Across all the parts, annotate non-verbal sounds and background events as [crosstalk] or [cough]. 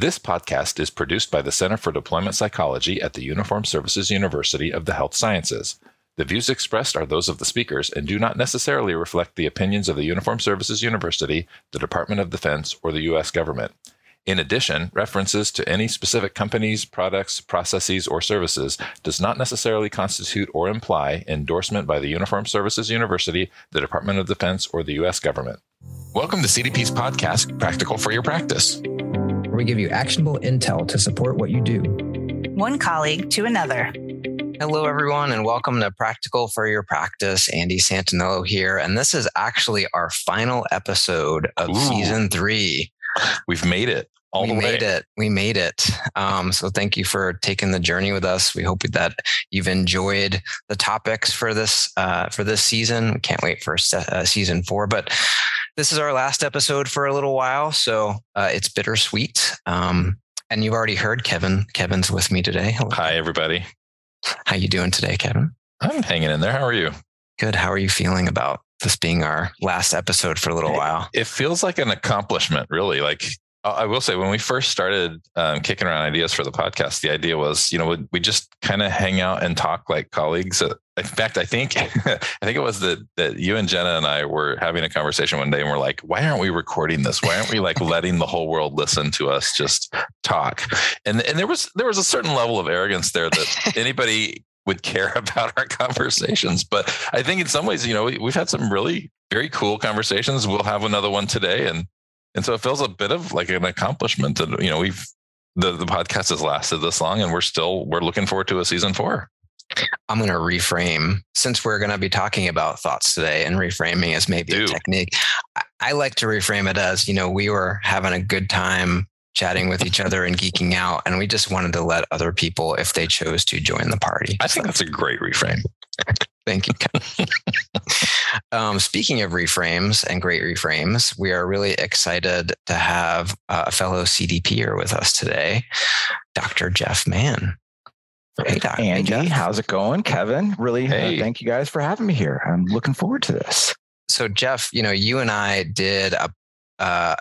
This podcast is produced by the Center for Deployment Psychology at the Uniformed Services University of the Health Sciences. The views expressed are those of the speakers and do not necessarily reflect the opinions of the Uniformed Services University, the Department of Defense, or the U.S. government. In addition, references to any specific companies, products, processes, or services does not necessarily constitute or imply endorsement by the Uniformed Services University, the Department of Defense, or the U.S. government. Welcome to CDP's podcast, Practical for Your Practice. Where we give you actionable intel to support what you do. one colleague to another. Hello, everyone, and welcome to Practical for Your Practice. Andy Santanello here. And this is actually our final episode of Ooh. season three. We've made it all we the way. made it. We made it. Um, so thank you for taking the journey with us. We hope that you've enjoyed the topics for this uh, for this season. We can't wait for se- uh, season four, but this is our last episode for a little while, so uh, it's bittersweet. Um, and you've already heard Kevin. Kevin's with me today. Hello. Hi, everybody. How you doing today, Kevin? I'm hanging in there. How are you? Good. How are you feeling about this being our last episode for a little while? It feels like an accomplishment, really. Like I will say, when we first started um, kicking around ideas for the podcast, the idea was, you know, we, just kind of hang out and talk like colleagues. Uh, In fact, I think [laughs] I think it was that that you and Jenna and I were having a conversation one day, and we're like, "Why aren't we recording this? Why aren't we like [laughs] letting the whole world listen to us just talk?" And and there was there was a certain level of arrogance there that [laughs] anybody would care about our conversations. But I think in some ways, you know, we, we've had some really very cool conversations. We'll have another one today, and and so it feels a bit of like an accomplishment that you know we've the the podcast has lasted this long, and we're still we're looking forward to a season four. I'm going to reframe since we're going to be talking about thoughts today, and reframing is maybe Do. a technique. I, I like to reframe it as you know we were having a good time chatting with each other and geeking out, and we just wanted to let other people, if they chose to, join the party. I think that's a great reframe. [laughs] Thank you. [laughs] Um, speaking of reframes and great reframes, we are really excited to have uh, a fellow CDPer with us today, Dr. Jeff Mann. Hey, Doc. Hey, Andy, Jeff. how's it going? Kevin, really uh, thank you guys for having me here. I'm looking forward to this. So, Jeff, you know, you and I did a, uh,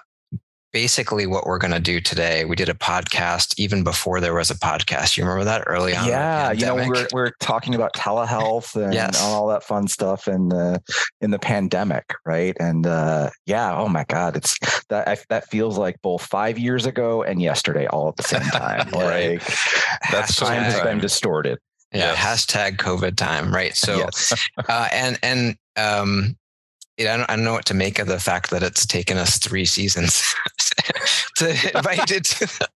basically what we're going to do today. We did a podcast even before there was a podcast. You remember that early on? yeah, you know, we're pandemic? we're talking about telehealth and Yes. all that fun stuff in the in the pandemic, right? And uh, yeah, oh my God, it's that I, that feels like both five years ago and yesterday all at the same [laughs] time. Right. Like That's so time has been distorted. yeah, Yes. hashtag COVID time, right? So, yes. [laughs] uh, and and um, you I don't, I don't know what to make of the fact that it's taken us three seasons [laughs] to invite it. To,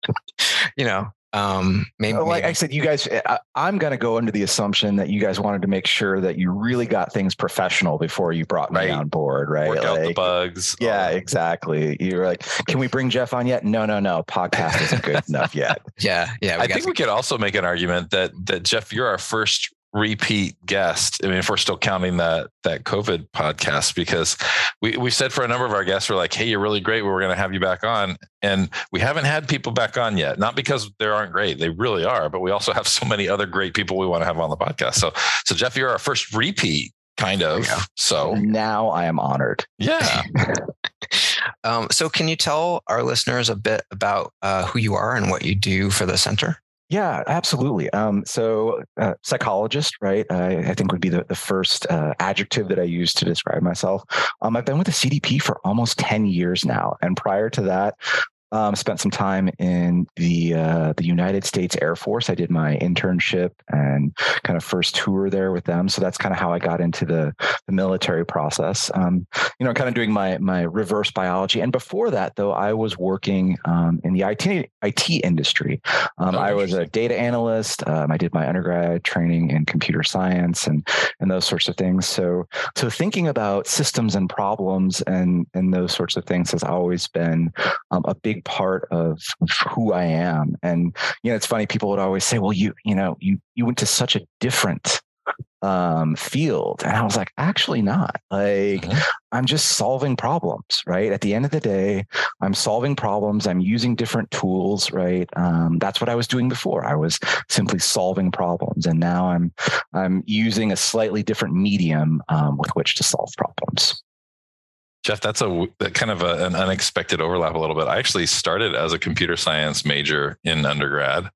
you know, um, maybe, Oh, like I said, you guys, I, I'm going to go under the assumption that you guys wanted to make sure that you really got things professional before you brought me on board, right? Work out the bugs. Yeah, that. exactly. You're like, can we bring Jeff on yet? No, no, no. Podcast isn't good [laughs] enough yet. yeah, yeah. I got think we could also make an argument that that Jeff, you're our first repeat guest. I mean, if we're still counting that that COVID podcast, because we we said for a number of our guests, we're like, hey, you're really great. We're going to have you back on, and we haven't had people back on yet. Not because they aren't great, they really are, but we also have so many other great people we want to have on the podcast. So, so Jeff, you're our first repeat, kind of. There we So, Now I am honored. yeah, [laughs] Um, so, can you tell our listeners a bit about uh, who you are and what you do for the center? Yeah, absolutely. Um, so, uh, psychologist, right? I, I think would be the, the first uh, adjective that I use to describe myself. Um, I've been with the CDP for almost 10 years now. And prior to that, um, spent some time in the uh, the United States Air Force. I did my internship and kind of first tour there with them. So that's kind of how I got into the, the military process. Um, you know, kind of doing my my reverse biology. And before that, though, I was working um, in the IT IT industry. Um, Oh, I was a data analyst. Um, I did my undergrad training in computer science and and those sorts of things. So so thinking about systems and problems and and those sorts of things has always been um, a big part of, of who I am. And you know, it's funny. People would always say, "Well, you you know you you went to such a different um, field," and I was like, "Actually, not. Like, Mhm. I'm just solving problems, right? At the end of the day, I'm solving problems. I'm using different tools, right? Um, that's what I was doing before. I was simply solving problems, and now I'm I'm using a slightly different medium um, with which to solve problems. Jeff, that's a kind of a, an unexpected overlap a little bit. I actually started as a computer science major in undergrad,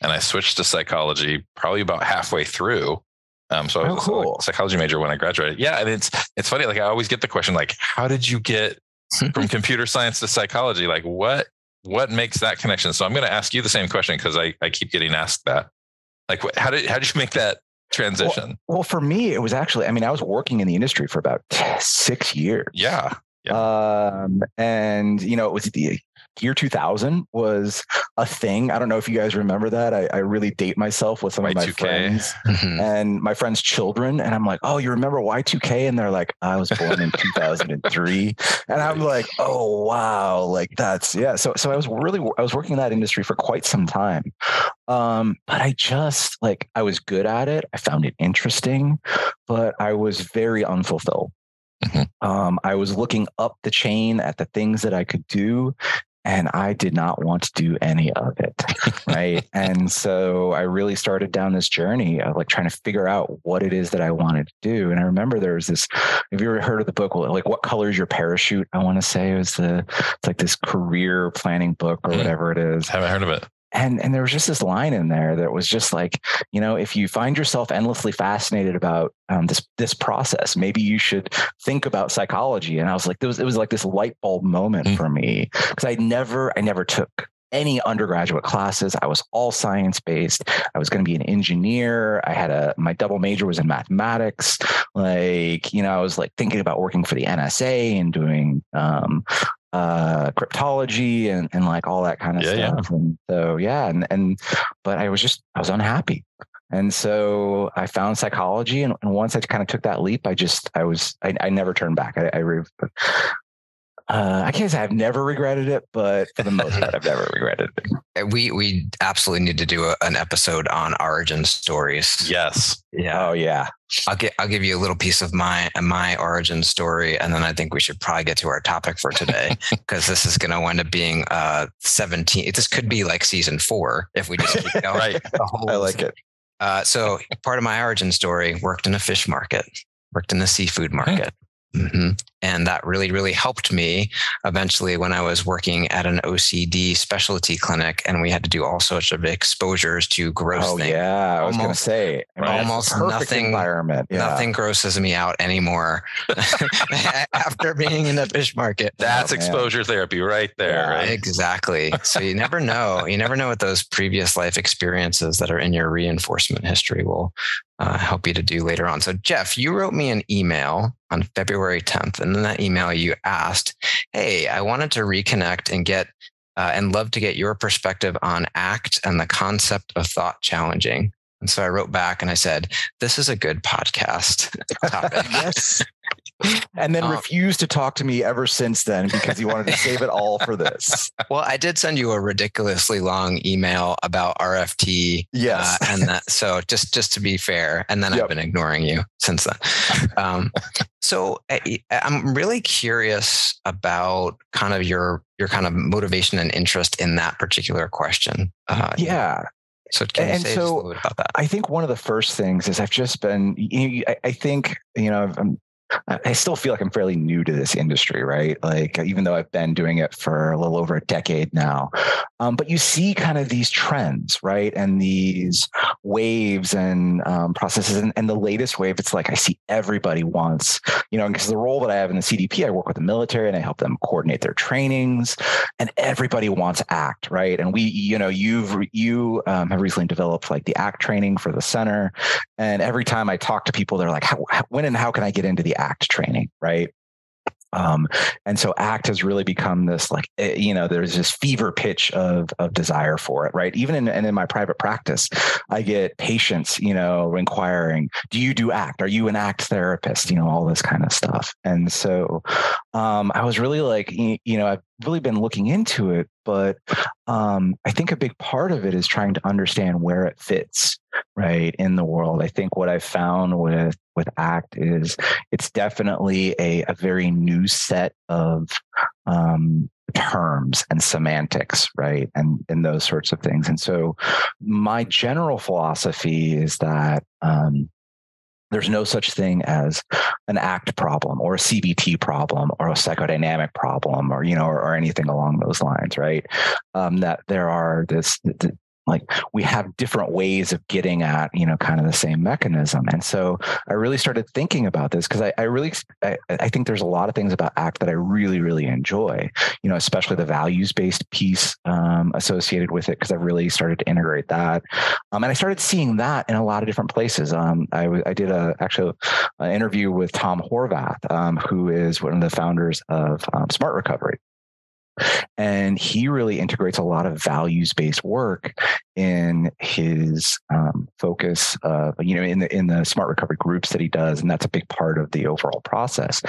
and I switched to psychology probably about halfway through. Um, so I Oh, was cool. a psychology major when I graduated. Yeah, and it's it's funny. Like I always get the question, like, how did you get from [laughs] computer science to psychology? Like, what what makes that connection? So I'm going to ask you the same question because I I keep getting asked that. Like, what, how did how did you make that transition? Well, for me, it was actually, I mean, I was working in the industry for about six years. yeah, Um, and you know, it was the year 2000 was a thing. I don't know if you guys remember that. I, I really date myself with some of my Y2K. friends [laughs] Mhm. and my friends' children. And I'm like, oh, you remember Y2K? And they're like, I was born in 2003. And I'm like, oh, wow. Like that's, yeah. So, so I was really, I was working in that industry for quite some time. Um, but I just like, I was good at it. I found it interesting, but I was very unfulfilled. Mhm. Um, I was looking up the chain at the things that I could do, and I did not want to do any of it. right. [laughs] and so I really started down this journey of like trying to figure out what it is that I wanted to do. And I remember there was this, have you ever heard of the book, like What Color is Your Parachute? I want to say it was the, it's like this career planning book or Mhm. whatever it is haven't heard of it. And and there was just this line in there that was just like you know if you find yourself endlessly fascinated about um, this this process maybe you should think about psychology. And i was like there was it was like this light bulb moment Mm. for me because i never i never took any undergraduate classes. I was all science based i was going to be an engineer. I had a my double major was in mathematics. Like you know i was like thinking about working for the nsa and doing um uh cryptology and, and like all that kind of Yeah, yeah. stuff. And so yeah and and but i was just i was unhappy. And so i found psychology and, and once i kind of took that leap i just i was i, I never turned back. I, I re- uh, I can't say I've never regretted it, but for the most part, I've never [laughs] regretted it. We we absolutely need to do a, an episode on origin stories. Yes. Yeah. Oh yeah, I'll get I'll give you a little piece of my my origin story, and then I think we should probably get to our topic for today [laughs] because this is going to wind up being uh 17. This could be like season four if we just keep [laughs] going. Right. The whole I like it. Uh, so part of my origin story worked in a fish market, worked in the seafood market. Hmm And that really, really helped me eventually when I was working at an OCD specialty clinic and we had to do all sorts of exposures to gross Oh things. yeah, I was going to say I mean, almost it's perfect nothing- environment. Yeah. Nothing grosses me out anymore [laughs] after being in the fish market. That's Oh, man. exposure therapy right there. Yeah. Right. Exactly. So you never know. You never know what those previous life experiences that are in your reinforcement history will uh, help you to do later on. So, Jeff, you wrote me an email on February 10th. And in that email, you asked, Hey, I wanted to reconnect and get uh, and love to get your perspective on ACT and the concept of thought challenging. And so I wrote back and I said, This is a good podcast [laughs] topic. yes. And then Um, refused to talk to me ever since then because he wanted to [laughs] save it all for this. Well, I did send you a ridiculously long email about RFT. Yes. Uh, and that, so just just to be fair, and then Yep. I've been ignoring you since then. Um, so I, I'm really curious about kind of your your kind of motivation and interest in that particular question. Uh, yeah. So can you And say just a so little bit about that? I think one of the first things is I've just been, you know, I, I think, you know, I'm, I still feel like I'm fairly new to this industry, right? Like, even though I've been doing it for a little over a decade now. Um, but you see kind of these trends, right? And these waves and um, processes. And, and the latest wave, it's like I see everybody wants, you know, because the role that I have in the CDP, I work with the military and I help them coordinate their trainings, and everybody wants ACT, right? And we, you know, you've you um, have recently developed like the ACT training for the center, and every time I talk to people, they're like, how, when and how can I get into the ACT training, right? Um, and so ACT has really become this like, eh, you know, there's this fever pitch of, of desire for it, right? Even in, and in my private practice, I get patients, you know, inquiring, do you do ACT? Are you an ACT therapist? You know, all this kind of stuff. And so um, I was really like, you, you know, I've really been looking into it, but um, I think a big part of it is trying to understand where it fits, right, in the world. I think what I've found with with ACT is it's definitely a, a very new set of um, terms and semantics, right, and and those sorts of things. And so, my general philosophy is that. Um, there's no such thing as an act problem or a cbt problem or a psychodynamic problem or you know or, or anything along those lines right um, that there are this like we have different ways of getting at you know kind of the same mechanism. And so i really started thinking about this because I, I, really I, I, think there's a lot of things about act that i really really enjoy you know especially the values based piece um, associated with it because i really started to integrate that. Um, and i started seeing that in a lot of different places. Um, I, w- I did a actual an interview with tom horvath um, who is one of the founders of um, smart recovery and he really integrates a lot of values based work in his um, focus of, you know, in the, in the smart recovery groups that he does. And that's a big part of the overall process.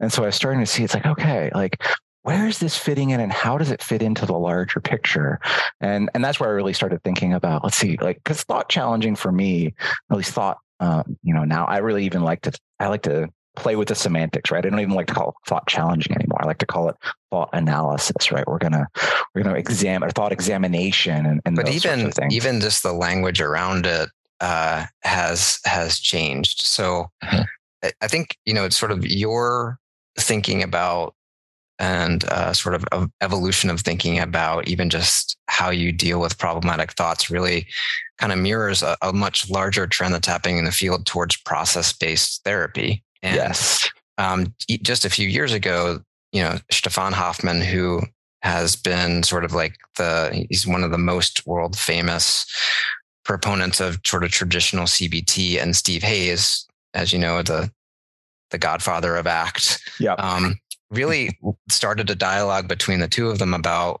And so I was starting to see it's like, okay, like where is this fitting in and how does it fit into the larger picture and and that's where i really started thinking about let's see like because thought challenging for me at least thought uh, you know now i really even like to i like to play with the semantics, right? I don't even like to call it thought challenging anymore. I like to call it thought analysis, right? We're gonna we're gonna examine or thought examination and, and but even even just the language around it uh, has has changed. So mm-hmm. I think you know it's sort of your thinking about and uh, sort of, of evolution of thinking about even just how you deal with problematic thoughts really kind of mirrors a, a much larger trend that's happening in the field towards process based therapy and, yes. Um, just a few years ago, you know, Stefan Hofmann, who has been sort of like the, he's one of the most world famous proponents of sort of traditional CBT and Steve Hayes, as you know, the, the godfather of ACT, yeah. Um, really started a dialogue between the two of them about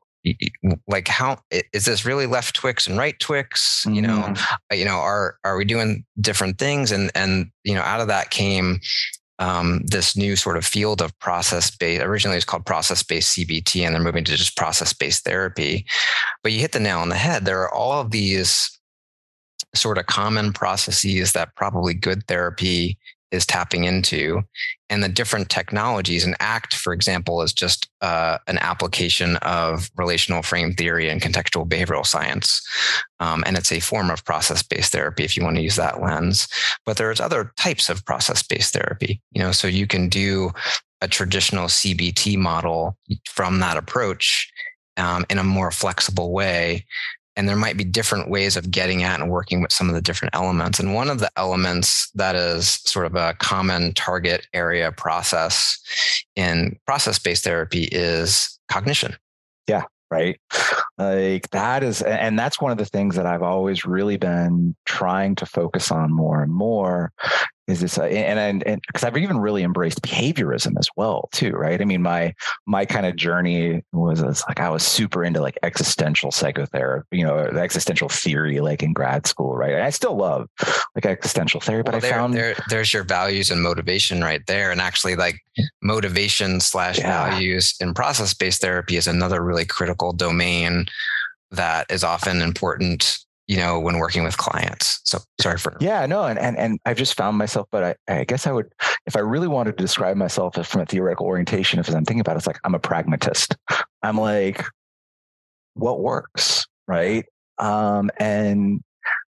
like how is this really left twix and right twix you know mm-hmm. you know are are we doing different things and and you know out of that came um, this new sort of field of process based. Originally, it's called process based CBT, and they're moving to just process based therapy. But you hit the nail on the head. There are all of these sort of common processes that probably good therapy is tapping into and the different technologies and act for example is just uh, an application of relational frame theory and contextual behavioral science. Um, and it's a form of process-based therapy if you want to use that lens. But there's other types of process-based therapy you know so you can do a traditional cbt model from that approach um, in a more flexible way and there might be different ways of getting at and working with some of the different elements. And one of the elements that is sort of a common target area process in process based therapy is cognition. Yeah, right. Like that is, and that's one of the things that I've always really been trying to focus on more and more is this uh, and and because I've even really embraced behaviorism as well too, right? I mean, my my kind of journey was, like I was super into like existential psychotherapy, you know, existential theory, like in grad school, right? And I still love like existential theory, but well, I found there, there's your values and motivation right there, and actually like motivation slash yeah. values in process based therapy is another really critical domain that is often important you know, when working with clients. So sorry for yeah, no, and and and I've just found myself, but I, I guess I would, if I really wanted to describe myself from a theoretical orientation, if I'm thinking about it, it's like I'm a pragmatist. I'm like, what works, right? Um, and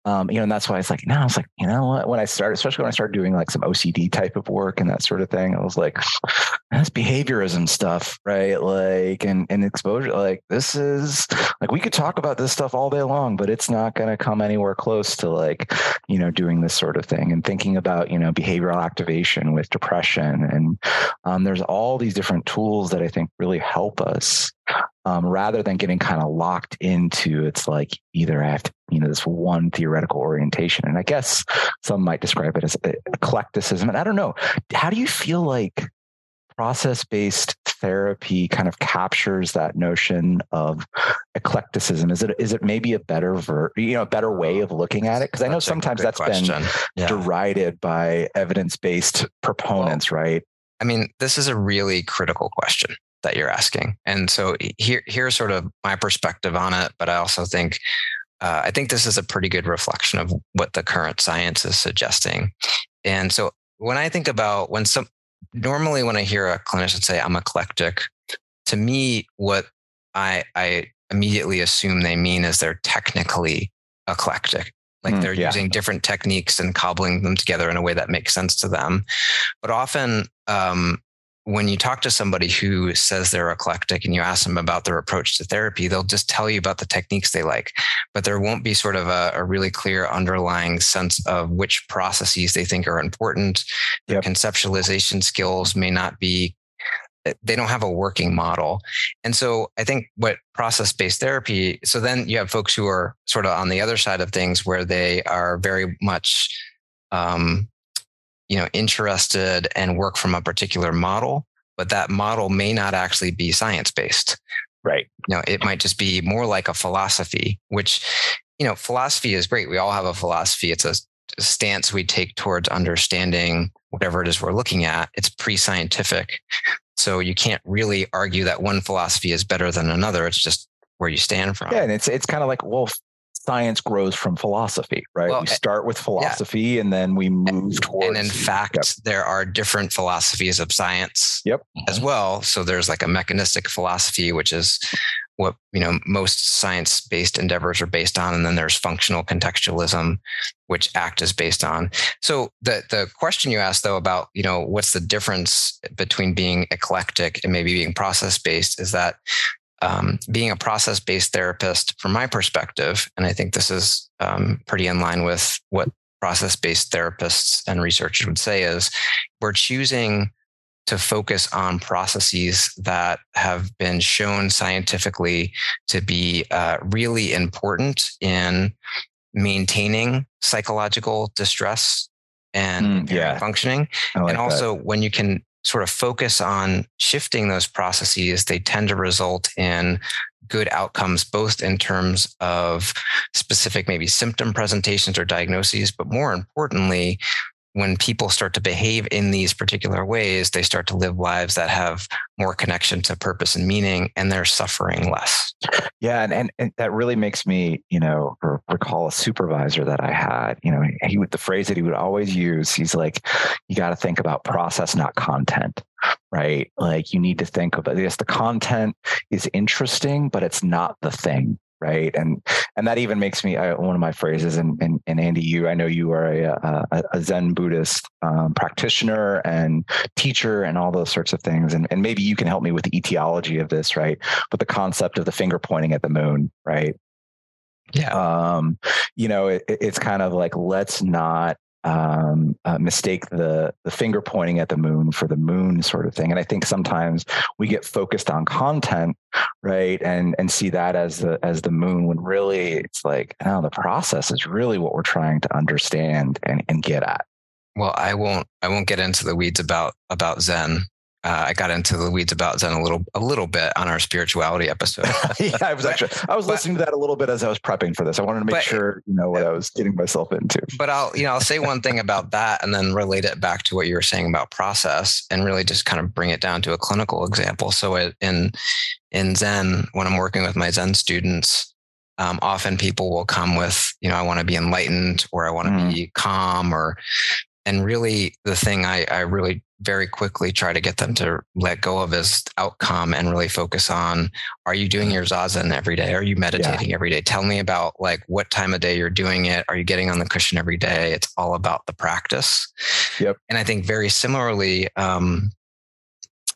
um, you know, and that's why it's like, now I was like, you know what, when I started, especially when I started doing like some OCD type of work and that sort of thing, I was like, [sighs] that's behaviorism stuff, right? Like, and, and exposure, like this is like, we could talk about this stuff all day long, but it's not going to come anywhere close to like, you know, doing this sort of thing and thinking about, you know, behavioral activation with depression. And um, there's all these different tools that I think really help us um, rather than getting kind of locked into it's like either I have to, you know, this one theoretical orientation. And I guess some might describe it as eclecticism. And I don't know. How do you feel like process based therapy kind of captures that notion of eclecticism? Is it is it maybe a better ver- you know a better way of looking at it? Because I know sometimes that's question. been yeah. derided by evidence based proponents, well, right? I mean, this is a really critical question that you're asking. And so here, here's sort of my perspective on it. But I also think, uh, I think this is a pretty good reflection of what the current science is suggesting. And so when I think about when some, normally when I hear a clinician say I'm eclectic, to me, what I, I immediately assume they mean is they're technically eclectic. Like Mm, they're yeah. using different techniques and cobbling them together in a way that makes sense to them. But often, um, when you talk to somebody who says they're eclectic and you ask them about their approach to therapy, they'll just tell you about the techniques they like, but there won't be sort of a, a really clear underlying sense of which processes they think are important. Their Yep. conceptualization skills may not be they don't have a working model. And so I think what process based therapy, so then you have folks who are sort of on the other side of things where they are very much, um, you know, interested and work from a particular model, but that model may not actually be science based. Right. You know, it might just be more like a philosophy, which, you know, philosophy is great. We all have a philosophy. It's a stance we take towards understanding whatever it is we're looking at. It's pre scientific. So you can't really argue that one philosophy is better than another. It's just where you stand from. Yeah, and it's it's kind of like well, science grows from philosophy, right? Well, we eh, start with philosophy, and then we move towards. and in fact, there are different philosophies of science Yep. as well. So there's like a mechanistic philosophy, which is what you know most science-based endeavors are based on, and then there's functional contextualism, which ACT is based on. So the the question you asked though about you know what's the difference between being eclectic and maybe being process-based is that um, being a process-based therapist, from my perspective, and I think this is um, pretty in line with what process-based therapists and researchers would say is we're choosing to focus on processes that have been shown scientifically to be uh, really important in maintaining psychological distress and Mm, yeah. functioning like and that. also when you can sort of focus on shifting those processes they tend to result in good outcomes both in terms of specific maybe symptom presentations or diagnoses but more importantly when people start to behave in these particular ways they start to live lives that have more connection to purpose and meaning and they're suffering less Yeah, and, and and that really makes me, you know, recall a supervisor that I had. You know, he would the phrase that he would always use. He's like, "You got to think about process, not content." Right? Like you need to think about yes, the content is interesting, but it's not the thing. Right? And and that even makes me I, one of my phrases. And, and and Andy, you, I know you are a a, a Zen Buddhist um, practitioner and teacher and all those sorts of things. And and maybe you can help me with the etiology of this. Right? but the concept of the finger pointing at the moon, right? yeah Um, you know, it, it's kind of like let's not um, uh, mistake the the finger pointing at the moon for the moon sort of thing. And I think sometimes we get focused on content, right, and and see that as the as the moon when really it's like no, the process is really what we're trying to understand and and get at. well i won't i won't get into the weeds about about zen uh, I got into the weeds about Zen a little a little bit on our spirituality episode. [laughs] yeah, I was actually I was but- listening to that a little bit as I was prepping for this. I wanted to make but- sure you know what I was getting myself into. but I'll you know I'll say one thing about that and then relate it back to what you were saying about process and really just kind of bring it down to a clinical example. So it, in in Zen, when I'm working with my Zen students, um, often people will come with you know I want to be enlightened or I want to Mhm. be calm or and really the thing I, I really very quickly try to get them to let go of is outcome and really focus on are you doing your zazen every day? Are you meditating every day? Tell me about like what time of day you're doing it. Are you getting on the cushion every day? It's all about the practice. Yep. and i think very similarly um,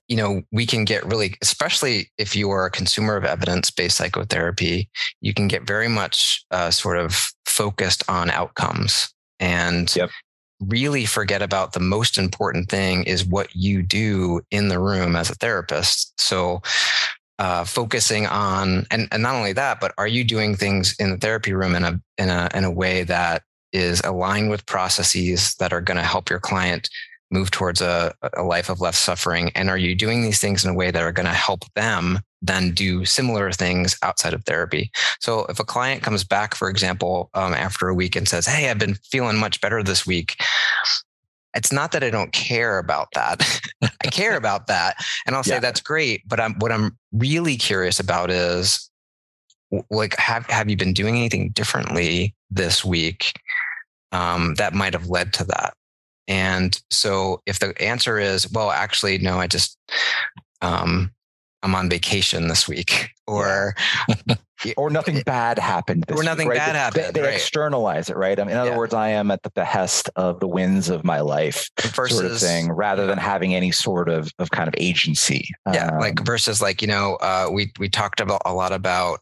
you know we can get really especially if you are a consumer of evidence-based psychotherapy you can get very much uh, sort of focused on outcomes. And Yep. Really forget about the most important thing is what you do in the room as a therapist. So uh, focusing on and, and not only that but are you doing things in the therapy room in a in a in a way that is aligned with processes that are going to help your client move towards a, a life of less suffering? And are you doing these things in a way that are going to help them then do similar things outside of therapy? So if a client comes back, for example, um, after a week and says, Hey, I've been feeling much better this week. It's not that I don't care about that. [laughs] I care [laughs] about that. And I'll say Yeah. that's great. But I'm, what I'm really curious about is like, have, have you been doing anything differently this week um, that might have led to that? And so if the answer is, well, actually, no, I just, um, I'm on vacation this week, [laughs] or [laughs] or nothing bad happened. This or nothing week, right? bad they, happened. They, they right. externalize it, right? I mean, in other Yeah. words, I am at the behest of the winds of my life, versus sort of thing, rather than having any sort of of kind of agency. yeah Um, like versus like you know uh we we talked about a lot about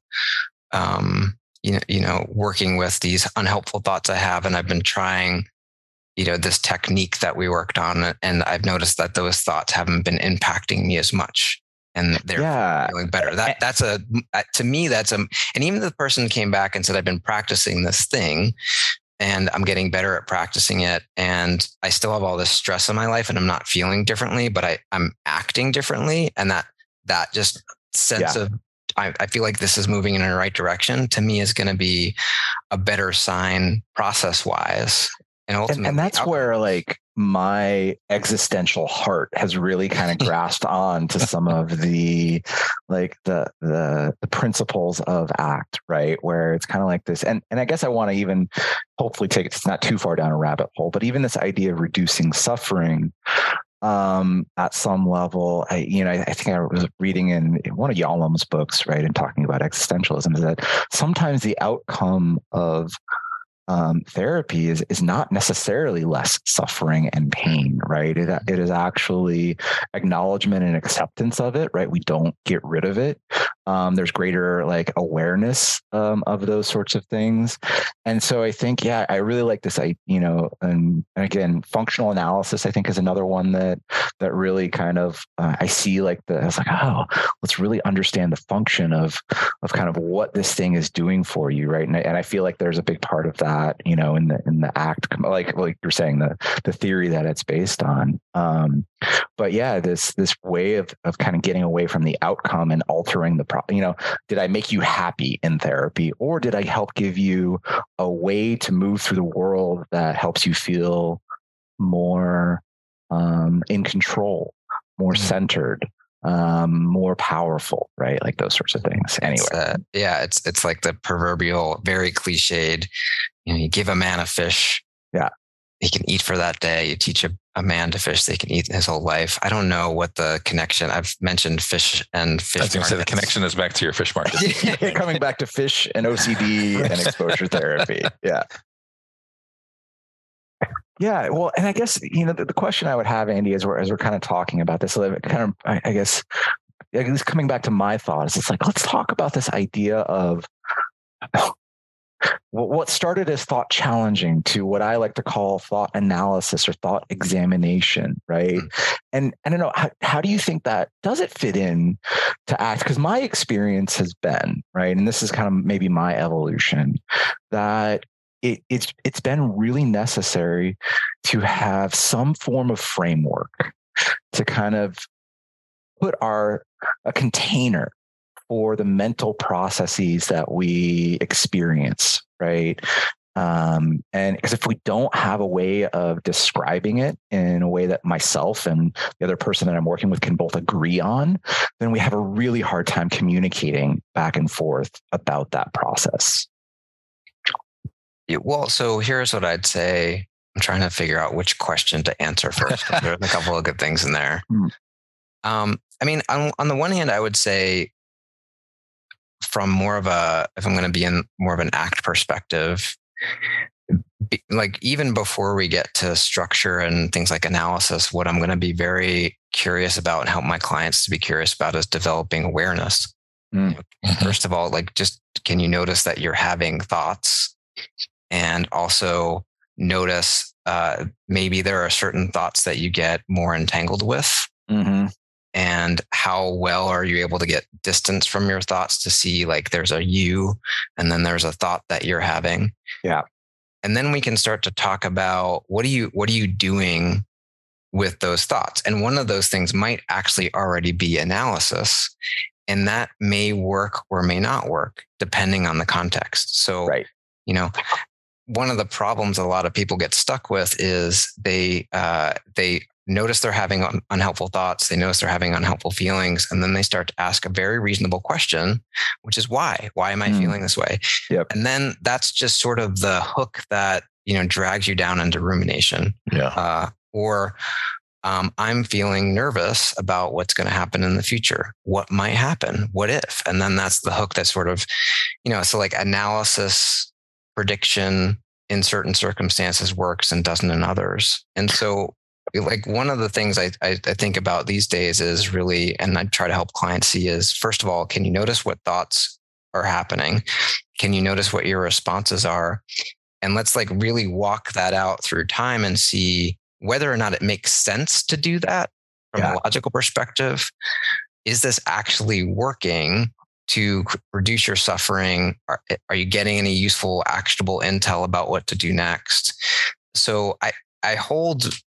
um you know you know working with these unhelpful thoughts i have and i've been trying you know this technique that we worked on and i've noticed that those thoughts haven't been impacting me as much and they're yeah, feeling better. That that's a uh, to me that's a and even the person came back and said i've been practicing this thing and i'm getting better at practicing it and i still have all this stress in my life and i'm not feeling differently but i i'm acting differently and that that just sense of I, I feel like this is moving in the right direction to me is going to be a better sign process wise and and, ultimately and that's outcome. where like my existential heart has really kind of [laughs] grasped on to some of the like the the the principles of act right where it's kind of like this and and i guess i want to even hopefully take it it's not too far down a rabbit hole but even this idea of reducing suffering um at some level i you know i, I think i was reading in one of Yalom's books right and talking about existentialism is that sometimes the outcome of um, therapy is is not necessarily less suffering and pain, right? It, it is actually acknowledgement and acceptance of it, right? We don't get rid of it. Um, there's greater like awareness um, of those sorts of things, and so I think, yeah, I really like this. I, you know, and, and again, functional analysis, I think, is another one that that really kind of uh, I see like the. I was like, oh, let's really understand the function of of kind of what this thing is doing for you, right? And I, and I feel like there's a big part of that, you know, in the in the act, like like you're saying, the the theory that it's based on. Um, but yeah, this this way of of kind of getting away from the outcome and altering the pro. You know, did I make you happy in therapy, or did I help give you a way to move through the world that helps you feel more um, in control, more Mhm. centered, um, more powerful, right? Like those sorts of things. Anyway, It's, uh, yeah, it's it's like the proverbial, very cliched. You know, you give a man a fish. Yeah. He can eat for that day. You teach a, a man to fish, they can eat his whole life. I don't know what the connection. I've mentioned fish and fish. I was going to say the connection is back to your fish market. [laughs] [laughs] coming back to fish and OCD [laughs] and exposure therapy. Yeah. Yeah, well, and I guess you know the, the question I would have, Andy, as we're as we're kind of talking about this, like, kind of, I, I guess, at least coming back to my thoughts, it's like let's talk about this idea of what started as thought challenging to what I like to call thought analysis or thought examination, right? Mm. And I don't know how, how do you think that does it fit in to act? Because my experience has been right, and this is kind of maybe my evolution that it, it's it's been really necessary to have some form of framework to kind of put our a container for the mental processes that we experience right um, and because if we don't have a way of describing it in a way that myself and the other person that i'm working with can both agree on then we have a really hard time communicating back and forth about that process Yeah, well, so here's what I'd say. I'm trying to figure out which question to answer first. There's a couple of good things in there. [laughs] Hmm. Um, I mean, on, on the one hand, I would say from more of a, if I'm going to be in more of an act perspective, be, like even before we get to structure and things like analysis, what I'm going to be very curious about and help my clients to be curious about is developing awareness. Mm. [laughs] First of all, like just can you notice that you're having thoughts and also notice uh, maybe there are certain thoughts that you get more entangled with mm-hmm. And how well are you able to get distance from your thoughts to see like there's a you and then there's a thought that you're having Yeah. and then we can start to talk about what are you what are you doing with those thoughts and one of those things might actually already be analysis and that may work or may not work depending on the context so Right. you know one of the problems a lot of people get stuck with is they uh, they notice they're having un- unhelpful thoughts they notice they're having unhelpful feelings and then they start to ask a very reasonable question which is why why am i Hmm. feeling this way Yep. and then that's just sort of the hook that you know drags you down into rumination Yeah. uh, or um, I'm feeling nervous about what's going to happen in the future. What might happen? What if? And then that's the hook that sort of, you know, so like analysis, prediction in certain circumstances works and doesn't in others. And so, like one of the things I, I, I think about these days is really, and I try to help clients see is first of all, can you notice what thoughts are happening? Can you notice what your responses are? And let's like really walk that out through time and see whether or not it makes sense to do that from yeah. a logical perspective. Is this actually working to reduce your suffering? Are, eh, are you getting any useful, actionable intel about what to do next? So I, I hold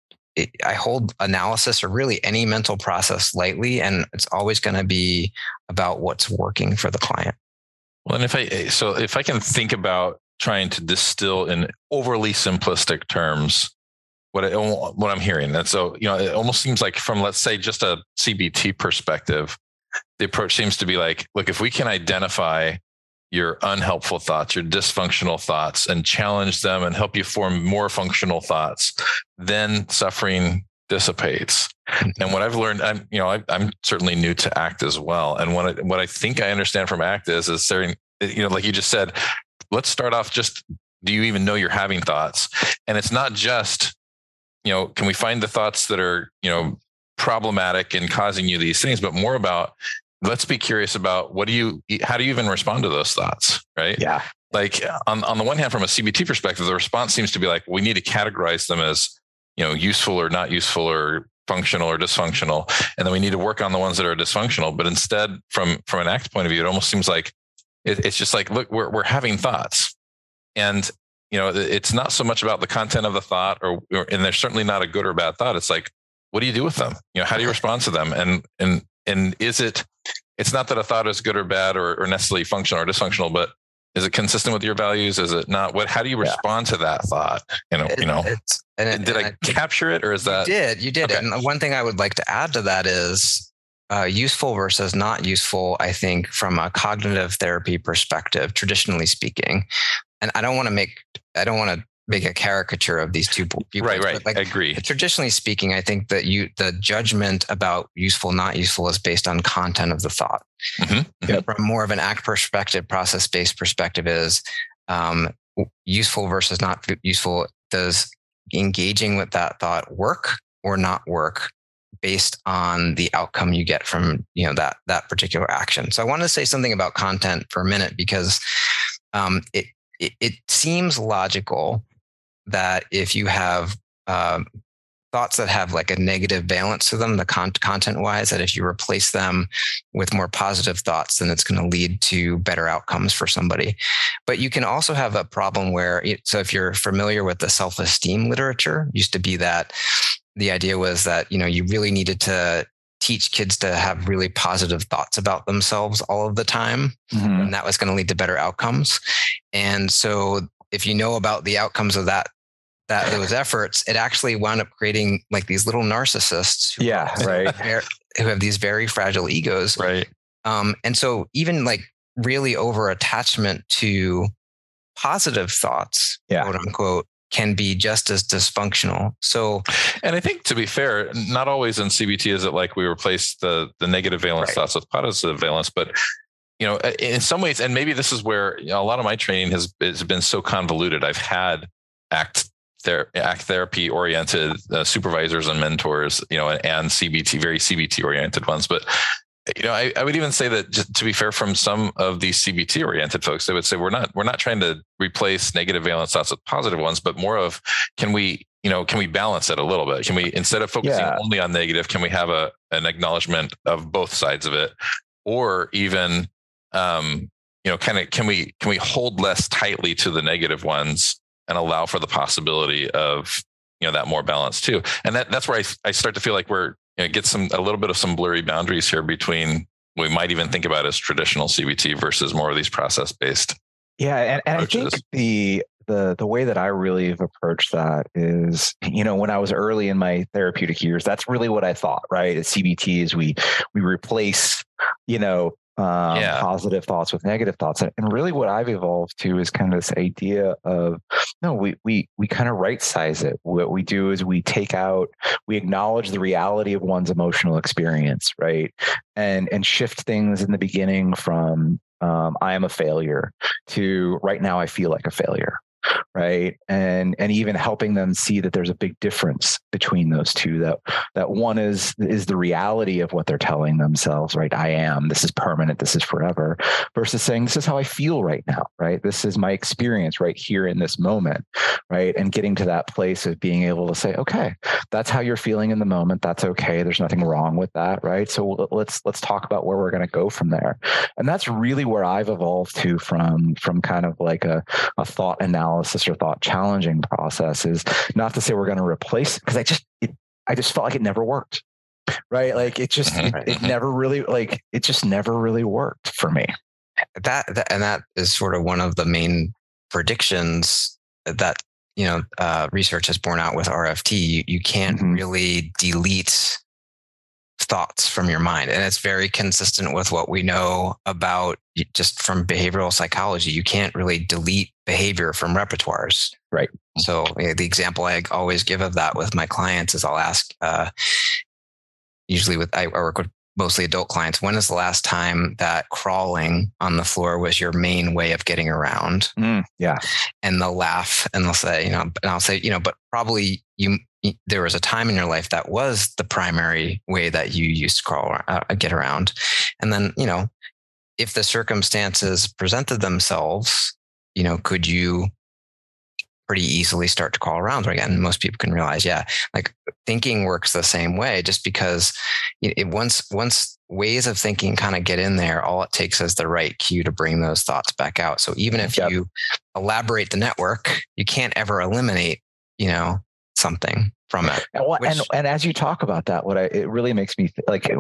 I hold analysis or really any mental process lightly, and it's always going to be about what's working for the client. Well, and if I eh, so if I can think about trying to distill in overly simplistic terms what I, oh, what I'm hearing. And so, you know, it almost seems like from let's say just a CBT perspective, the approach seems to be like, look, if we can identify your unhelpful thoughts, your dysfunctional thoughts, and challenge them and help you form more functional thoughts, then suffering dissipates. Mm-hmm. And what I've learned, I'm you know I, am certainly new to ACT as well. And what I, what I think I understand from ACT is is saying, you know, like you just said, let's start off just do you even know you're having thoughts? And it's not just you know, can we find the thoughts that are, you know, problematic and causing you these things, but more about let's be curious about what do you how do you even respond to those thoughts? Right. Yeah. Like on, on the one hand, from a CBT perspective, the response seems to be like, we need to categorize them as, you know, useful or not useful or functional or dysfunctional. And then we need to work on the ones that are dysfunctional. But instead, from from an ACT point of view, it almost seems like it, it's just like, look, we're we're having thoughts. And you know, it's not so much about the content of the thought or, or and there's certainly not a good or bad thought. It's like, what do you do with them? You know, how do you respond to them? And and and is it it's not that a thought is good or bad or, or necessarily functional or dysfunctional, but is it consistent with your values? Is it not? What? How do you respond yeah. to that thought? You know, it, you know. And it, did and I, I capture it, or is that? You did you did? Okay. And one thing I would like to add to that is uh, useful versus not useful. I think from a cognitive therapy perspective, traditionally speaking, and I don't want to make I don't want to make a caricature of these two people. Right, right. Like, I agree. Traditionally speaking, I think that you the judgment about useful, not useful is based on content of the thought. Mm-hmm, mm-hmm. From more of an act perspective, process based perspective is um, useful versus not useful. Does engaging with that thought work or not work based on the outcome you get from you know that that particular action? So I want to say something about content for a minute because um, it it, it seems logical that if you have um, thoughts that have like a negative valence to them, the con- content wise, that if you replace them with more positive thoughts, then it's going to lead to better outcomes for somebody. But you can also have a problem where, so if you're familiar with the self esteem literature, used to be that the idea was that, you know, you really needed to teach kids to have really positive thoughts about themselves all of the time. Mm-hmm. And that was going to lead to better outcomes. And so if you know about the outcomes of that that those efforts, it actually wound up creating like these little narcissists. Who yeah, right. [laughs] who have these very fragile egos. Right. Um, and so even like really over attachment to positive thoughts, yeah. quote unquote, can be just as dysfunctional. So, and I think to be fair, not always in CBT is it like we replace the the negative valence right. thoughts with positive valence, but you know, in some ways, and maybe this is where you know, a lot of my training has, has been so convoluted. I've had act ther- act therapy oriented uh, supervisors and mentors, you know, and CBT, very CBT oriented ones, but you know, I, I, would even say that just to be fair, from some of these CBT oriented folks, they would say we're not we're not trying to replace negative valence thoughts with positive ones, but more of can we you know can we balance it a little bit? Can we instead of focusing yeah. only on negative, can we have a an acknowledgement of both sides of it, or even um, you know, kind of can we can we hold less tightly to the negative ones and allow for the possibility of you know that more balance too? And that that's where I I start to feel like we're you know, get some a little bit of some blurry boundaries here between we might even think about as traditional CBT versus more of these process based. Yeah, and, and I think the the the way that I really have approached that is, you know, when I was early in my therapeutic years, that's really what I thought, right? At CBT is we we replace, you know, um, Yeah. positive thoughts with negative thoughts. And, and really, what I've evolved to is kind of this idea of no, we we we kind of right size it. What we do is we take out, we acknowledge the reality of one's emotional experience, right, and and shift things in the beginning from um, I am a failure to right now I feel like a failure right? And and even helping them see that there's a big difference between those two that that one is is the reality of what they're telling themselves right? I am this is permanent this is forever versus saying this is how i feel right now right? This is my experience right here in this moment right? And getting to that place of being able to say okay that's how you're feeling in the moment that's okay there's nothing wrong with that right? So let's let's talk about where we're going to go from there. And that's really where i've evolved to from from kind of like a, a thought analysis or thought challenging process is not to say we're going to replace because i just it, i just felt like it never worked right like it just it, it never really like it just never really worked for me that, that and that is sort of one of the main predictions that you know uh, research has borne out with RFT. You, you can't Mhm. really delete thoughts from your mind, and it's very consistent with what we know about just from behavioral psychology. You can't really delete behavior from repertoires. Right. So eh, the example I always give of that with my clients is I'll ask. Uh, usually with I I work with mostly adult clients. When is the last time that crawling on the floor was your main way of getting around? yeah And they'll laugh and they'll say, you know, and I'll say, you know, but probably you there was a time in your life that was the primary way that you used to crawl uh, get around, and then you know, if the circumstances presented themselves, you know, could you pretty easily start to crawl around again? Most people can realize, yeah, like thinking works the same way. Just because it, it once once ways of thinking kind of get in there, all it takes is the right cue to bring those thoughts back out. So even if Yep. you elaborate the network, you can't ever eliminate, you know, something from it. And, what, and and as you talk about that, what I it really makes me th- like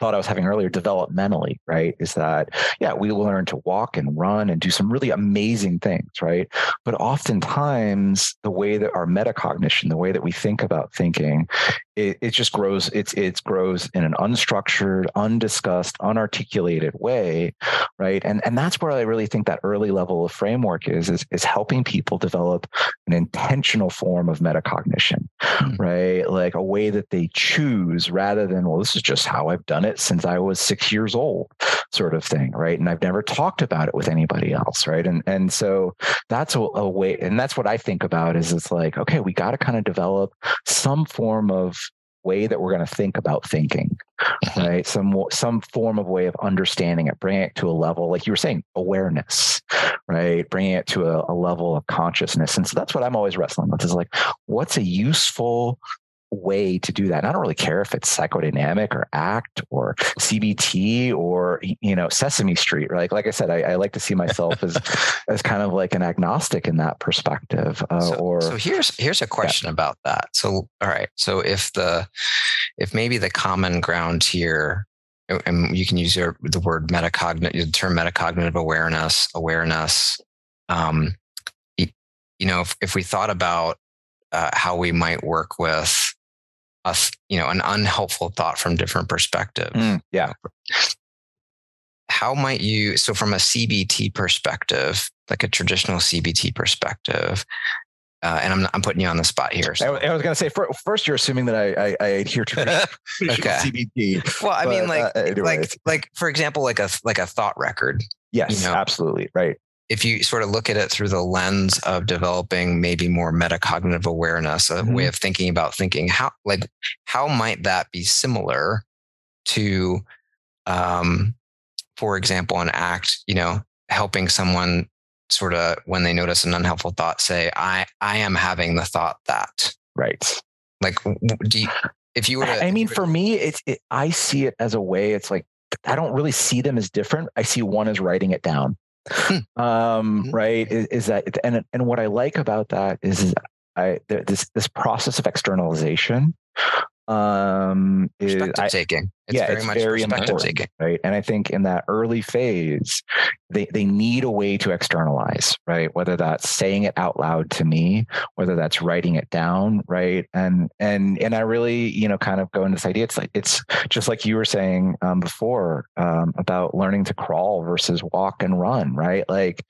thought I was having earlier developmentally, right? Is that yeah, we learn to walk and run and do some really amazing things, right? But oftentimes the way that our metacognition, the way that we think about thinking, it, it just grows, it's it grows in an unstructured, undiscussed, unarticulated way, right? And and that's where I really think that early level of framework is is, is helping people develop an intentional form of metacognition, Hmm. right? Like a way that they choose rather than, well, this is just how I've done it since I was six years old, sort of thing, right? And I've never talked about it with anybody else, right? And and so that's a, a way, and that's what I think about is it's like, okay, we got to kind of develop some form of way that we're going to think about thinking [laughs] right? Some some form of way of understanding it bringing it to a level like you were saying awareness right? Bringing it to a, a level of consciousness. And so that's what i'm always wrestling with is like what's a useful way to do that and i don't really care if it's psychodynamic or act or cbt or you know sesame street right like i said i, I like to see myself as [laughs] as kind of like an agnostic in that perspective uh, so, or so here's here's a question about that. So all right, so if the if maybe the common ground here, and you can use your, the word metacognitive, the term metacognitive awareness, awareness. Um, you, you know, if, if we thought about uh, how we might work with us, you know, an unhelpful thought from different perspectives. Mm, yeah how might you so from a cbt perspective like a traditional cbt perspective uh, and I'm, I'm putting you on the spot here I, so, I was going to say fir- first you're assuming that I, I, I adhere to [laughs] Okay. CBT. well i mean like uh, like like for example like a like a thought record Yes, you know. absolutely. Right. If you sort of look at it through the lens of developing maybe more metacognitive awareness a Mhm. way of thinking about thinking how like how might that be similar to um for example an act you know helping someone sort of when they notice an unhelpful thought say i i am having the thought that Right. like do you, if you were to I mean, for me, it's it, I see it as a way. It's like I don't really see them as different. I see one as writing it down. Hmm. um, Mhm. right? Is, is that and and what I like about that is, I there, this this process of externalization um is I, taking It's yeah, very it's much very perspective important, right? And I think in that early phase, they they need a way to externalize, right? Whether that's saying it out loud to me, whether that's writing it down, right? And and and I really, you know, kind of go into this idea. It's like it's just like you were saying um, before um, about learning to crawl versus walk and run, right? Like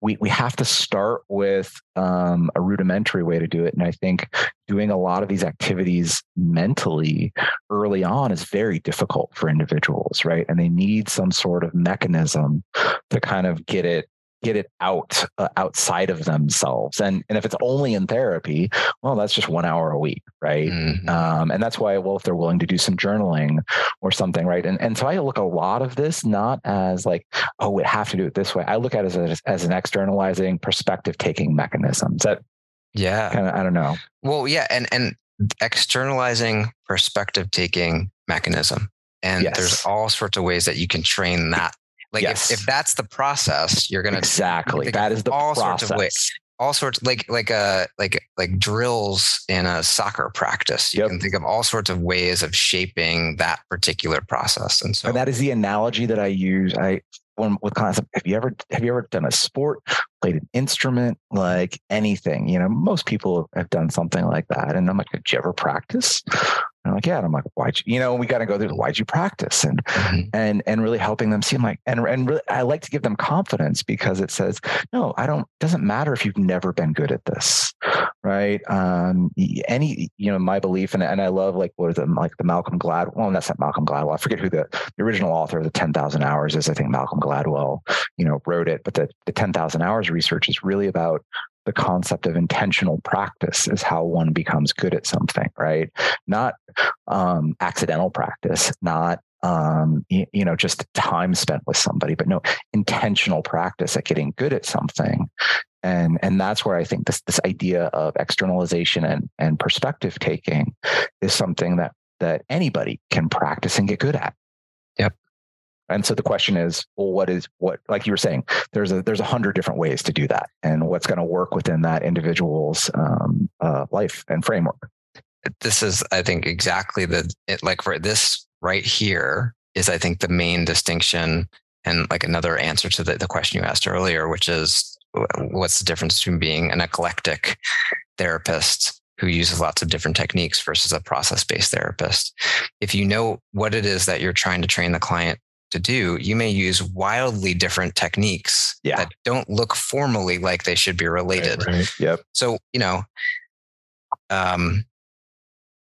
we we have to start with um, a rudimentary way to do it, and I think doing a lot of these activities mentally early on is very difficult for individuals, right? And they need some sort of mechanism to kind of get it get it out uh, outside of themselves and and if it's only in therapy well that's just one hour a week right Mhm. um, and that's why well if they're willing to do some journaling or something right and and so i look a lot of this not as like oh we have to do it this way i look at it as, as an externalizing perspective taking mechanism Is that yeah. kind of i don't know Well, yeah, and and externalizing perspective taking mechanism, and Yes. there's all sorts of ways that you can train that. Like Yes. if, if that's the process, you're gonna exactly that the all process sorts of ways. all sorts like like uh like like drills in a soccer practice. You Yep. can think of all sorts of ways of shaping that particular process. And so and that is the analogy that I use. I when with concept. Have you ever have you ever done a sport, played an instrument, like anything? You know, most people have done something like that. And I'm like, did you ever practice? And I'm like, yeah. And I'm like, why'd you? You know, we got to go through. Why'd you practice? And Mhm. and and really helping them seem like and and really, I like to give them confidence because it says no I don't doesn't matter if you've never been good at this right um any you know my belief and and I love like what is it like the Malcolm Gladwell well that's not Malcolm Gladwell I forget who the, the original author of the 10,000 hours is I think Malcolm Gladwell you know wrote it but the the 10,000 hours research is really about the concept of intentional practice is how one becomes good at something right? Not um accidental practice not um you, you know just time spent with somebody but no intentional practice at getting good at something. And and that's where i think this this idea of externalization and and perspective taking is something that that anybody can practice and get good at. Yep. And so the question is well what is what like you were saying there's a there's a hundred different ways to do that and what's going to work within that individual's um, uh, life and framework. This is i think exactly the it, like for this right here is i think the main distinction and like another answer to the, the question you asked earlier which is what's the difference between being an eclectic therapist who uses lots of different techniques versus a process-based therapist? If you know what it is that you're trying to train the client to do you may use wildly different techniques Yeah. that don't look formally like they should be related. yep. So you know um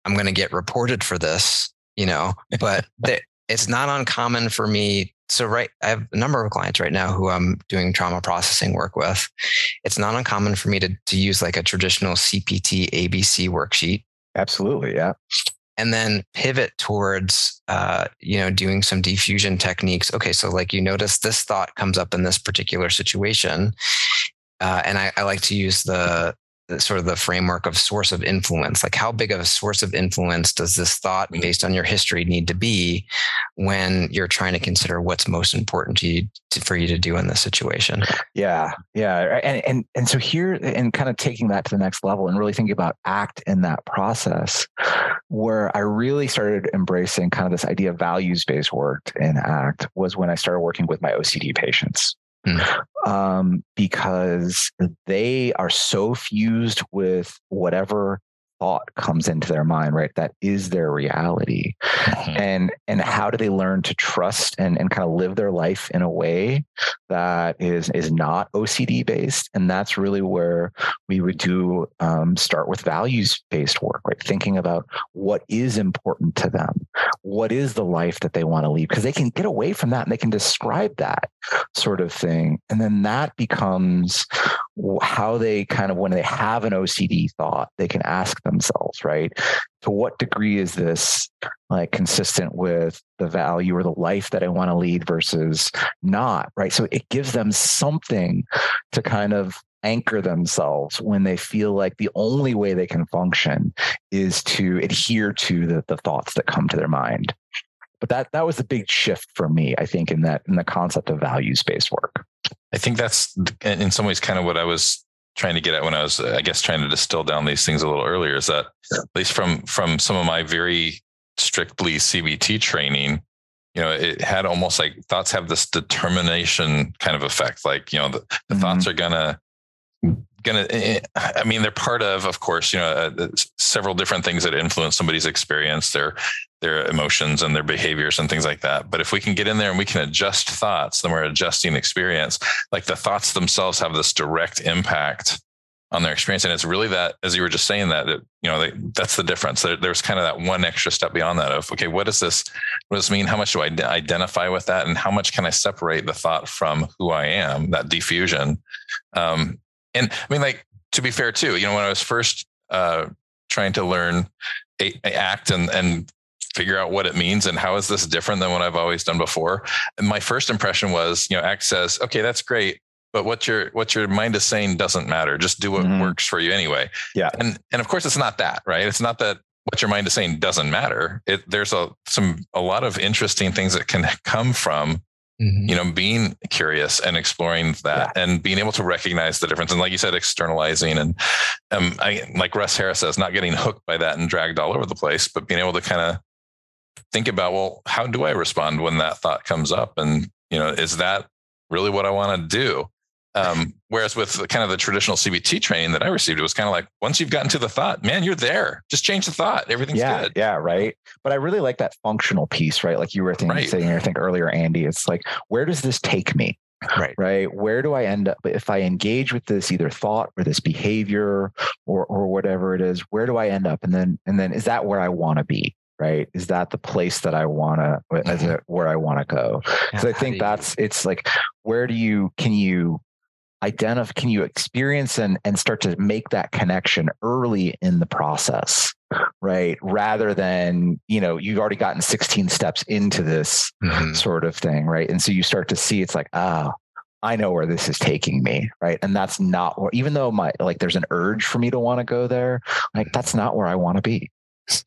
i'm going to get reported for this you know but [laughs] it's not uncommon for me so right i have a number of clients right now who i'm doing trauma processing work with. It's not uncommon for me to, to use like a traditional cpt abc worksheet. Absolutely yeah and then pivot towards uh, you know doing some defusion techniques. Okay so like you notice this thought comes up in this particular situation uh, and I, I like to use the, the sort of the framework of source of influence. Like how big of a source of influence does this thought mm-hmm. based on your history need to be when you're trying to consider what's most important to you to, for you to do in this situation? Yeah, yeah, and and and so here, and kind of taking that to the next level, and really thinking about ACT in that process, where I really started embracing kind of this idea of values based work in ACT was when I started working with my OCD patients. Um, because they are so fused with whatever thought comes into their mind, right? That is their reality. Mhm. and and how do they learn to trust and, and kind of live their life in a way that is is not OCD based? And that's really where we would do um, start with values based work right? Thinking about what is important to them. What is the life that they want to lead? Because they can get away from that and they can describe that sort of thing. And then that becomes how they kind of when they have an OCD thought they can ask themselves right to what degree is this like consistent with the value or the life that I want to lead versus not, right? So it gives them something to kind of anchor themselves when they feel like the only way they can function is to adhere to the, the thoughts that come to their mind. But that that was a big shift for me, I think, in that in the concept of values based work. I think that's in some ways kind of what I was trying to get at when I was, I guess, trying to distill down these things a little earlier. Is that at least from from some of my very strictly CBT training, you know, it had almost like thoughts have this determination kind of effect. Like, you know, the, the mm-hmm. thoughts are gonna gonna eh, eh, i mean they're part of of course you know uh, several different things that influence somebody's experience their their emotions and their behaviors and things like that. But if we can get in there and we can adjust thoughts then we're adjusting experience. Like the thoughts themselves have this direct impact on their experience. And it's really that as you were just saying that, you know they, that's the difference. There, there's kind of that one extra step beyond that of okay what does this what does this mean? How much do i identify with that? And how much can i separate the thought from who i am that defusion um, and I mean, like to be fair too, you know, when I was first uh, trying to learn a, a act and and figure out what it means and how is this different than what I've always done before. And my first impression was, you know, ACT says, okay, that's great, but what your what your mind is saying doesn't matter. Just do what mm-hmm. works for you anyway. Yeah. And and of course, it's not that, right? It's not that what your mind is saying doesn't matter. It there's a some a lot of interesting things that can come from Mm-hmm. you know being curious and exploring that yeah. and being able to recognize the difference and like you said externalizing and um, I, like russ harris says not getting hooked by that and dragged all over the place but being able to kind of think about well how do i respond when that thought comes up and you know is that really what i want to do um, whereas with the, kind of the traditional CBT training that I received, it was kind of like once you've gotten to the thought, man, you're there. Just change the thought. Everything's yeah, good. Yeah, right. But I really like that functional piece, right? Like you were thinking, right. saying, I think earlier, Andy. It's like, where does this take me? Right. Right. Where do I end up if I engage with this either thought or this behavior or or whatever it is? Where do I end up? And then and then is that where I want to be? Right is that the place that i want to as mm-hmm. where i want to go so i think that's it's like where do you can you identify can you experience and and start to make that connection early in the process right rather than you know you've already gotten 16 steps into this mm-hmm. sort of thing right and so you start to see it's like ah I know where this is taking me, right? And that's not what, even though my like there's an urge for me to want to go there, like that's not where I want to be.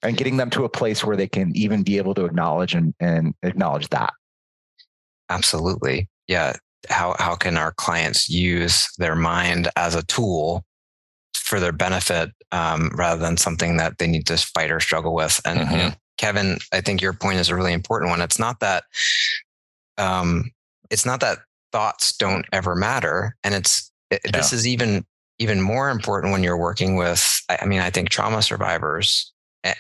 And getting them to a place where they can even be able to acknowledge and, and acknowledge that. Absolutely. Yeah how how can our clients use their mind as a tool for their benefit um, rather than something that they need to fight or struggle with and mm-hmm. kevin i think your point is a really important one it's not that um, it's not that thoughts don't ever matter and it's it, yeah. this is even even more important when you're working with i mean i think trauma survivors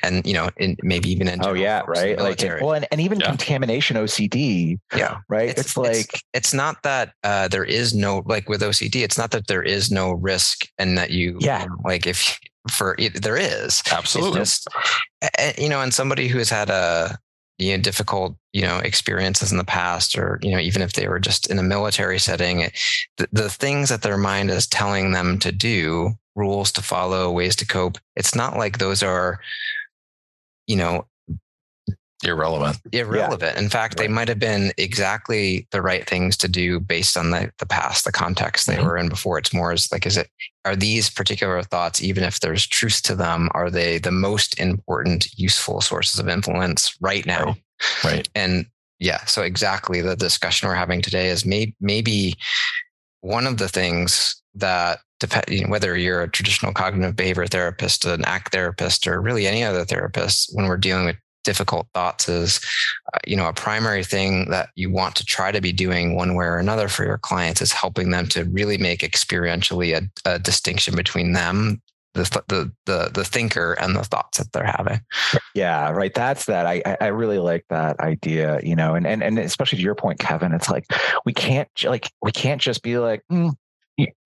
and you know, in maybe even in oh yeah, right, like well, and, and even yeah. contamination OCD, yeah, right. It's, it's like it's, it's, not that uh, there is no like with OCD, it's not that there is no risk and that you, yeah, like if [laughs] for it, there is absolutely, just, you know, and somebody who has had a you know difficult you know experiences in the past or you know even if they were just in a military setting the, the things that their mind is telling them to do rules to follow, ways to cope. It's not like those are, you know, irrelevant. Irrelevant. Yeah. In fact, right. they might have been exactly the right things to do based on the, the past, the context they mm-hmm. were in before. It's more as like, is it, are these particular thoughts, even if there's truth to them, are they the most important, useful sources of influence right now? Right. right. And yeah, so exactly the discussion we're having today is may, maybe one of the things that depend, you know, whether you're a traditional cognitive behavior therapist, an ACT therapist, or really any other therapist, when we're dealing with difficult thoughts is uh, you know a primary thing that you want to try to be doing one way or another for your clients is helping them to really make experientially a, a distinction between them the, the the the thinker and the thoughts that they're having. Yeah right that's that i i really like that idea you know and and and especially to your point kevin it's like we can't like we can't just be like mm,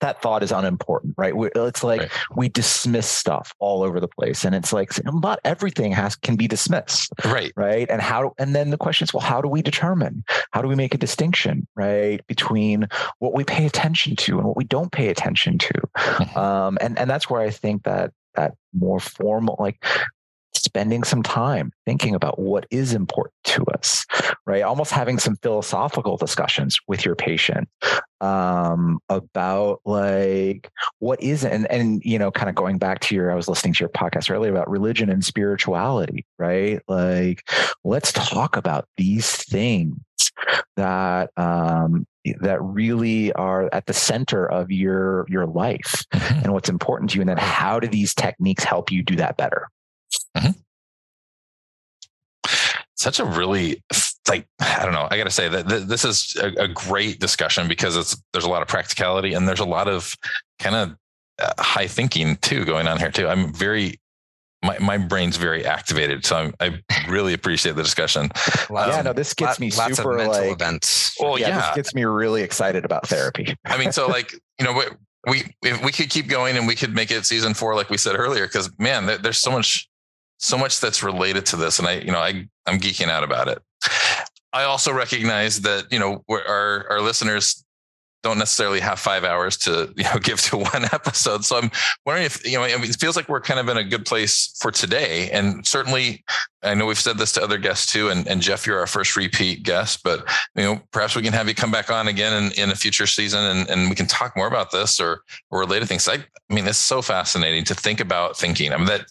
that thought is unimportant, right? It's like right. we dismiss stuff all over the place, and it's like not everything has can be dismissed, right? Right? And how? And then the question is, well, how do we determine? How do we make a distinction, right, between what we pay attention to and what we don't pay attention to? Mm-hmm. um, and and that's where I think that that more formal, like spending some time thinking about what is important to us, right? Almost having some philosophical discussions with your patient um, about like what is and and you know, kind of going back to your, I was listening to your podcast earlier about religion and spirituality, right? Like, let's talk about these things that um, that really are at the center of your your life mm-hmm. and what's important to you and then how do these techniques help you do that better Mm-hmm. such a really like I don't know. I got to say that th- this is a, a, great discussion because it's there's a lot of practicality and there's a lot of kind of uh, high thinking too going on here too. I'm very my, my brain's very activated, so I'm, i really appreciate the discussion. Um, yeah, no, this gets me lots super of like events. Well, yeah, yeah, this gets me really excited about therapy. I mean, so like you know, we we we could keep going and we could make it season four, like we said earlier, because man, there, there's so much so much that's related to this, and I you know I I'm geeking out about it. I also recognize that you know our our listeners don't necessarily have five hours to you know [laughs] give to one episode. So I'm wondering if you know it feels like we're kind of in a good place for today. And certainly, I know we've said this to other guests too. And, and Jeff, you're our first repeat guest, but you know perhaps we can have you come back on again in, in a future season and, and we can talk more about this or or related things. I, I mean, it's so fascinating to think about thinking. I mean that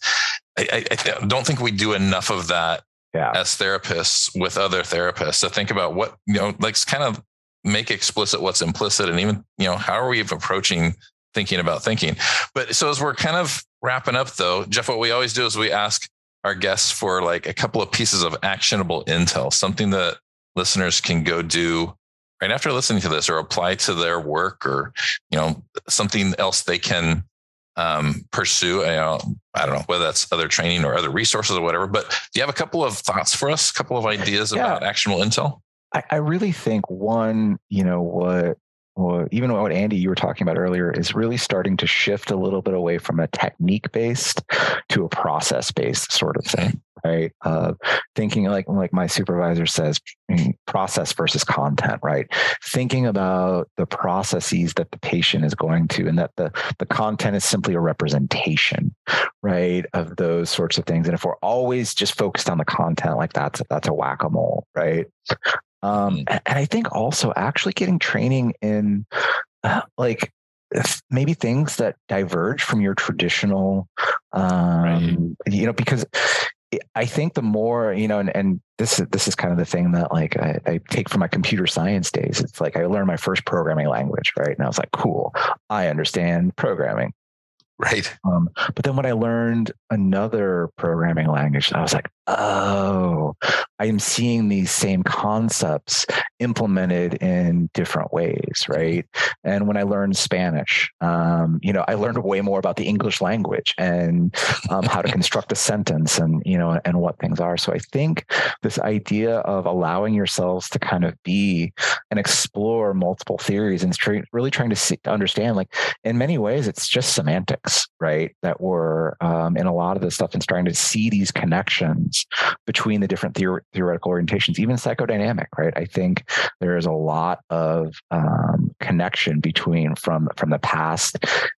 I, I don't think we do enough of that yeah. as therapists with other therapists to think about what you know like kind of make explicit what's implicit and even you know how are we approaching thinking about thinking but so as we're kind of wrapping up though jeff what we always do is we ask our guests for like a couple of pieces of actionable intel something that listeners can go do right after listening to this or apply to their work or you know something else they can um, pursue. You know, I don't know whether that's other training or other resources or whatever. But do you have a couple of thoughts for us? A couple of ideas yeah. about actionable intel? I, I really think one, you know, what even what Andy you were talking about earlier is really starting to shift a little bit away from a technique based to a process based sort of thing, right? Uh, thinking like like my supervisor says, mm, process versus content, right? Thinking about the processes that the patient is going to, and that the the content is simply a representation, right, of those sorts of things. And if we're always just focused on the content, like that's that's a whack a mole, right? Um, mm. and I think also actually getting training in uh, like maybe things that diverge from your traditional, um, right. you know, because I think the more you know, and, and this this is kind of the thing that like I, I, take from my computer science days. It's like I learned my first programming language, right? And I was like, cool, I understand programming. Right. Um, but then when I learned another programming language, I was like, oh, I am seeing these same concepts implemented in different ways, right? And when I learned Spanish, um, you know, I learned way more about the English language and um, how to [laughs] construct a sentence and you know and what things are. So I think this idea of allowing yourselves to kind of be and explore multiple theories and really trying to, see, to understand, like in many ways, it's just semantics, right? That we're um, in a lot of this stuff and starting to see these connections between the different theor- theoretical orientations, even psychodynamic, right? I think there is a lot of um, connection between from from the past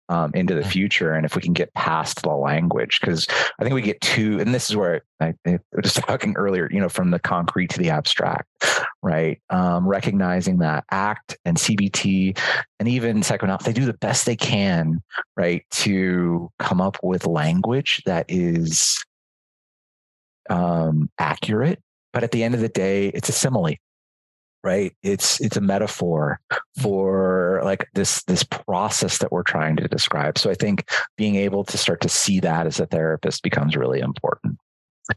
um, into the future, and if we can get past the language, because I think we get too, and this is where I, I, was [laughs] talking earlier, you know, from the concrete to the abstract, right? Um, recognizing that ACT and CBT and even psychoanalysis, they do the best they can, right, to come up with language that is um, accurate. But at the end of the day, it's a simile, right? It's it's a metaphor mm. for like this this process that we're trying to describe. So I think being able to start to see that as a therapist becomes really important.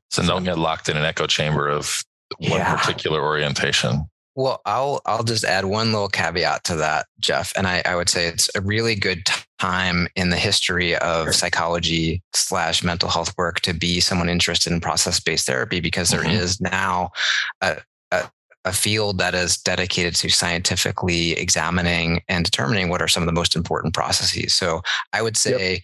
So don't get locked in an echo chamber of one yeah. particular orientation. Well, I'll I'll just add one little caveat to that, Jeff, and I, I would say it's a really good time in the history of psychology slash mental health work to be someone interested in process based therapy because there mm-hmm. is now a, a, a field that is dedicated to scientifically examining and determining what are some of the most important processes. So I would say yep.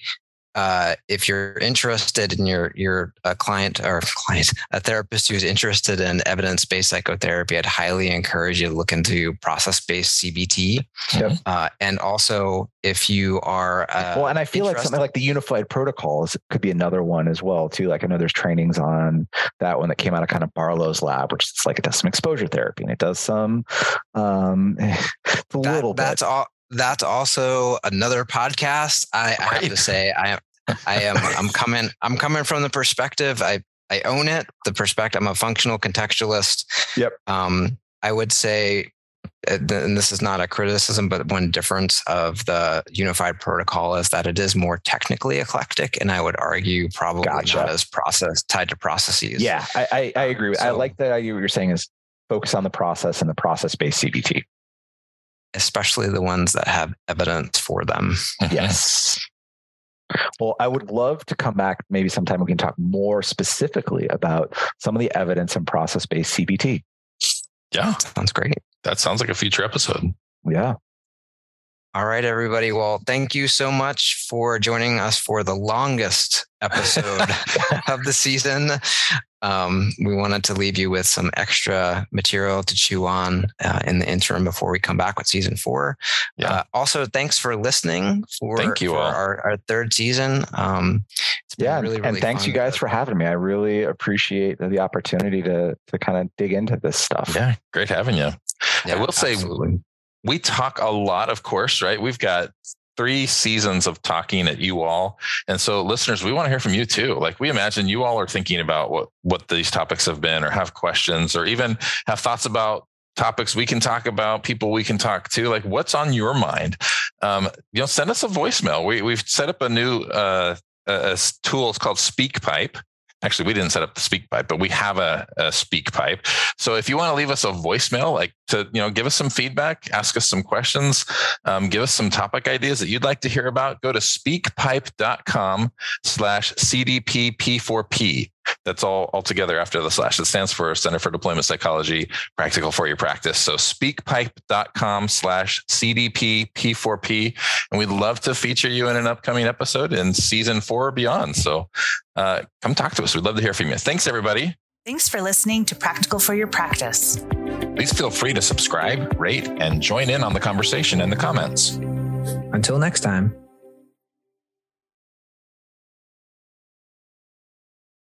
Uh, if you're interested in your your a client or client a therapist who's interested in evidence based psychotherapy, I'd highly encourage you to look into process based CBT. Yep. Uh, and also, if you are uh, well, and I feel like something like the unified protocols could be another one as well too. Like I know there's trainings on that one that came out of kind of Barlow's lab, which is like it does some exposure therapy and it does some um, [laughs] a that, little. That's bit. all that's also another podcast. I, I, have to say, I I am I'm coming I'm coming from the perspective I I own it. The perspective I'm a functional contextualist. Yep. Um, I would say and this is not a criticism, but one difference of the unified protocol is that it is more technically eclectic, and I would argue probably gotcha. not as process tied to processes. Yeah, I, I, I agree. With, so, I like that idea. What you're saying is focus on the process and the process based CBT, especially the ones that have evidence for them. yes. [laughs] [laughs] Well, I would love to come back. Maybe sometime we can talk more specifically about some of the evidence and process based CBT. Yeah. Sounds great. That sounds like a future episode. Yeah. All right, everybody. Well, thank you so much for joining us for the longest episode [laughs] of the season. Um, we wanted to leave you with some extra material to chew on uh, in the interim before we come back with season four. Yeah. Uh, also, thanks for listening for, Thank you for all. Our, our third season. Um, yeah, really, really and thanks you guys for having me. I really appreciate the opportunity to to kind of dig into this stuff. Yeah, great having you. Yeah, I will absolutely. say we talk a lot, of course, right? We've got three seasons of talking at you all. And so listeners, we want to hear from you too. Like we imagine you all are thinking about what, what these topics have been or have questions or even have thoughts about topics we can talk about, people we can talk to, like what's on your mind? Um, you know, send us a voicemail. We, we've set up a new, uh, a tool. It's called SpeakPipe actually we didn't set up the speak pipe but we have a, a speak pipe. So if you want to leave us a voicemail like to you know give us some feedback ask us some questions um, give us some topic ideas that you'd like to hear about go to speakpipe.com slash cdpp4p that's all altogether after the slash. It stands for Center for Deployment Psychology, Practical for Your Practice. So speakpipe.com slash CDP P4P. And we'd love to feature you in an upcoming episode in season four or beyond. So uh, come talk to us. We'd love to hear from you. Thanks, everybody. Thanks for listening to Practical for Your Practice. Please feel free to subscribe, rate, and join in on the conversation in the comments. Until next time.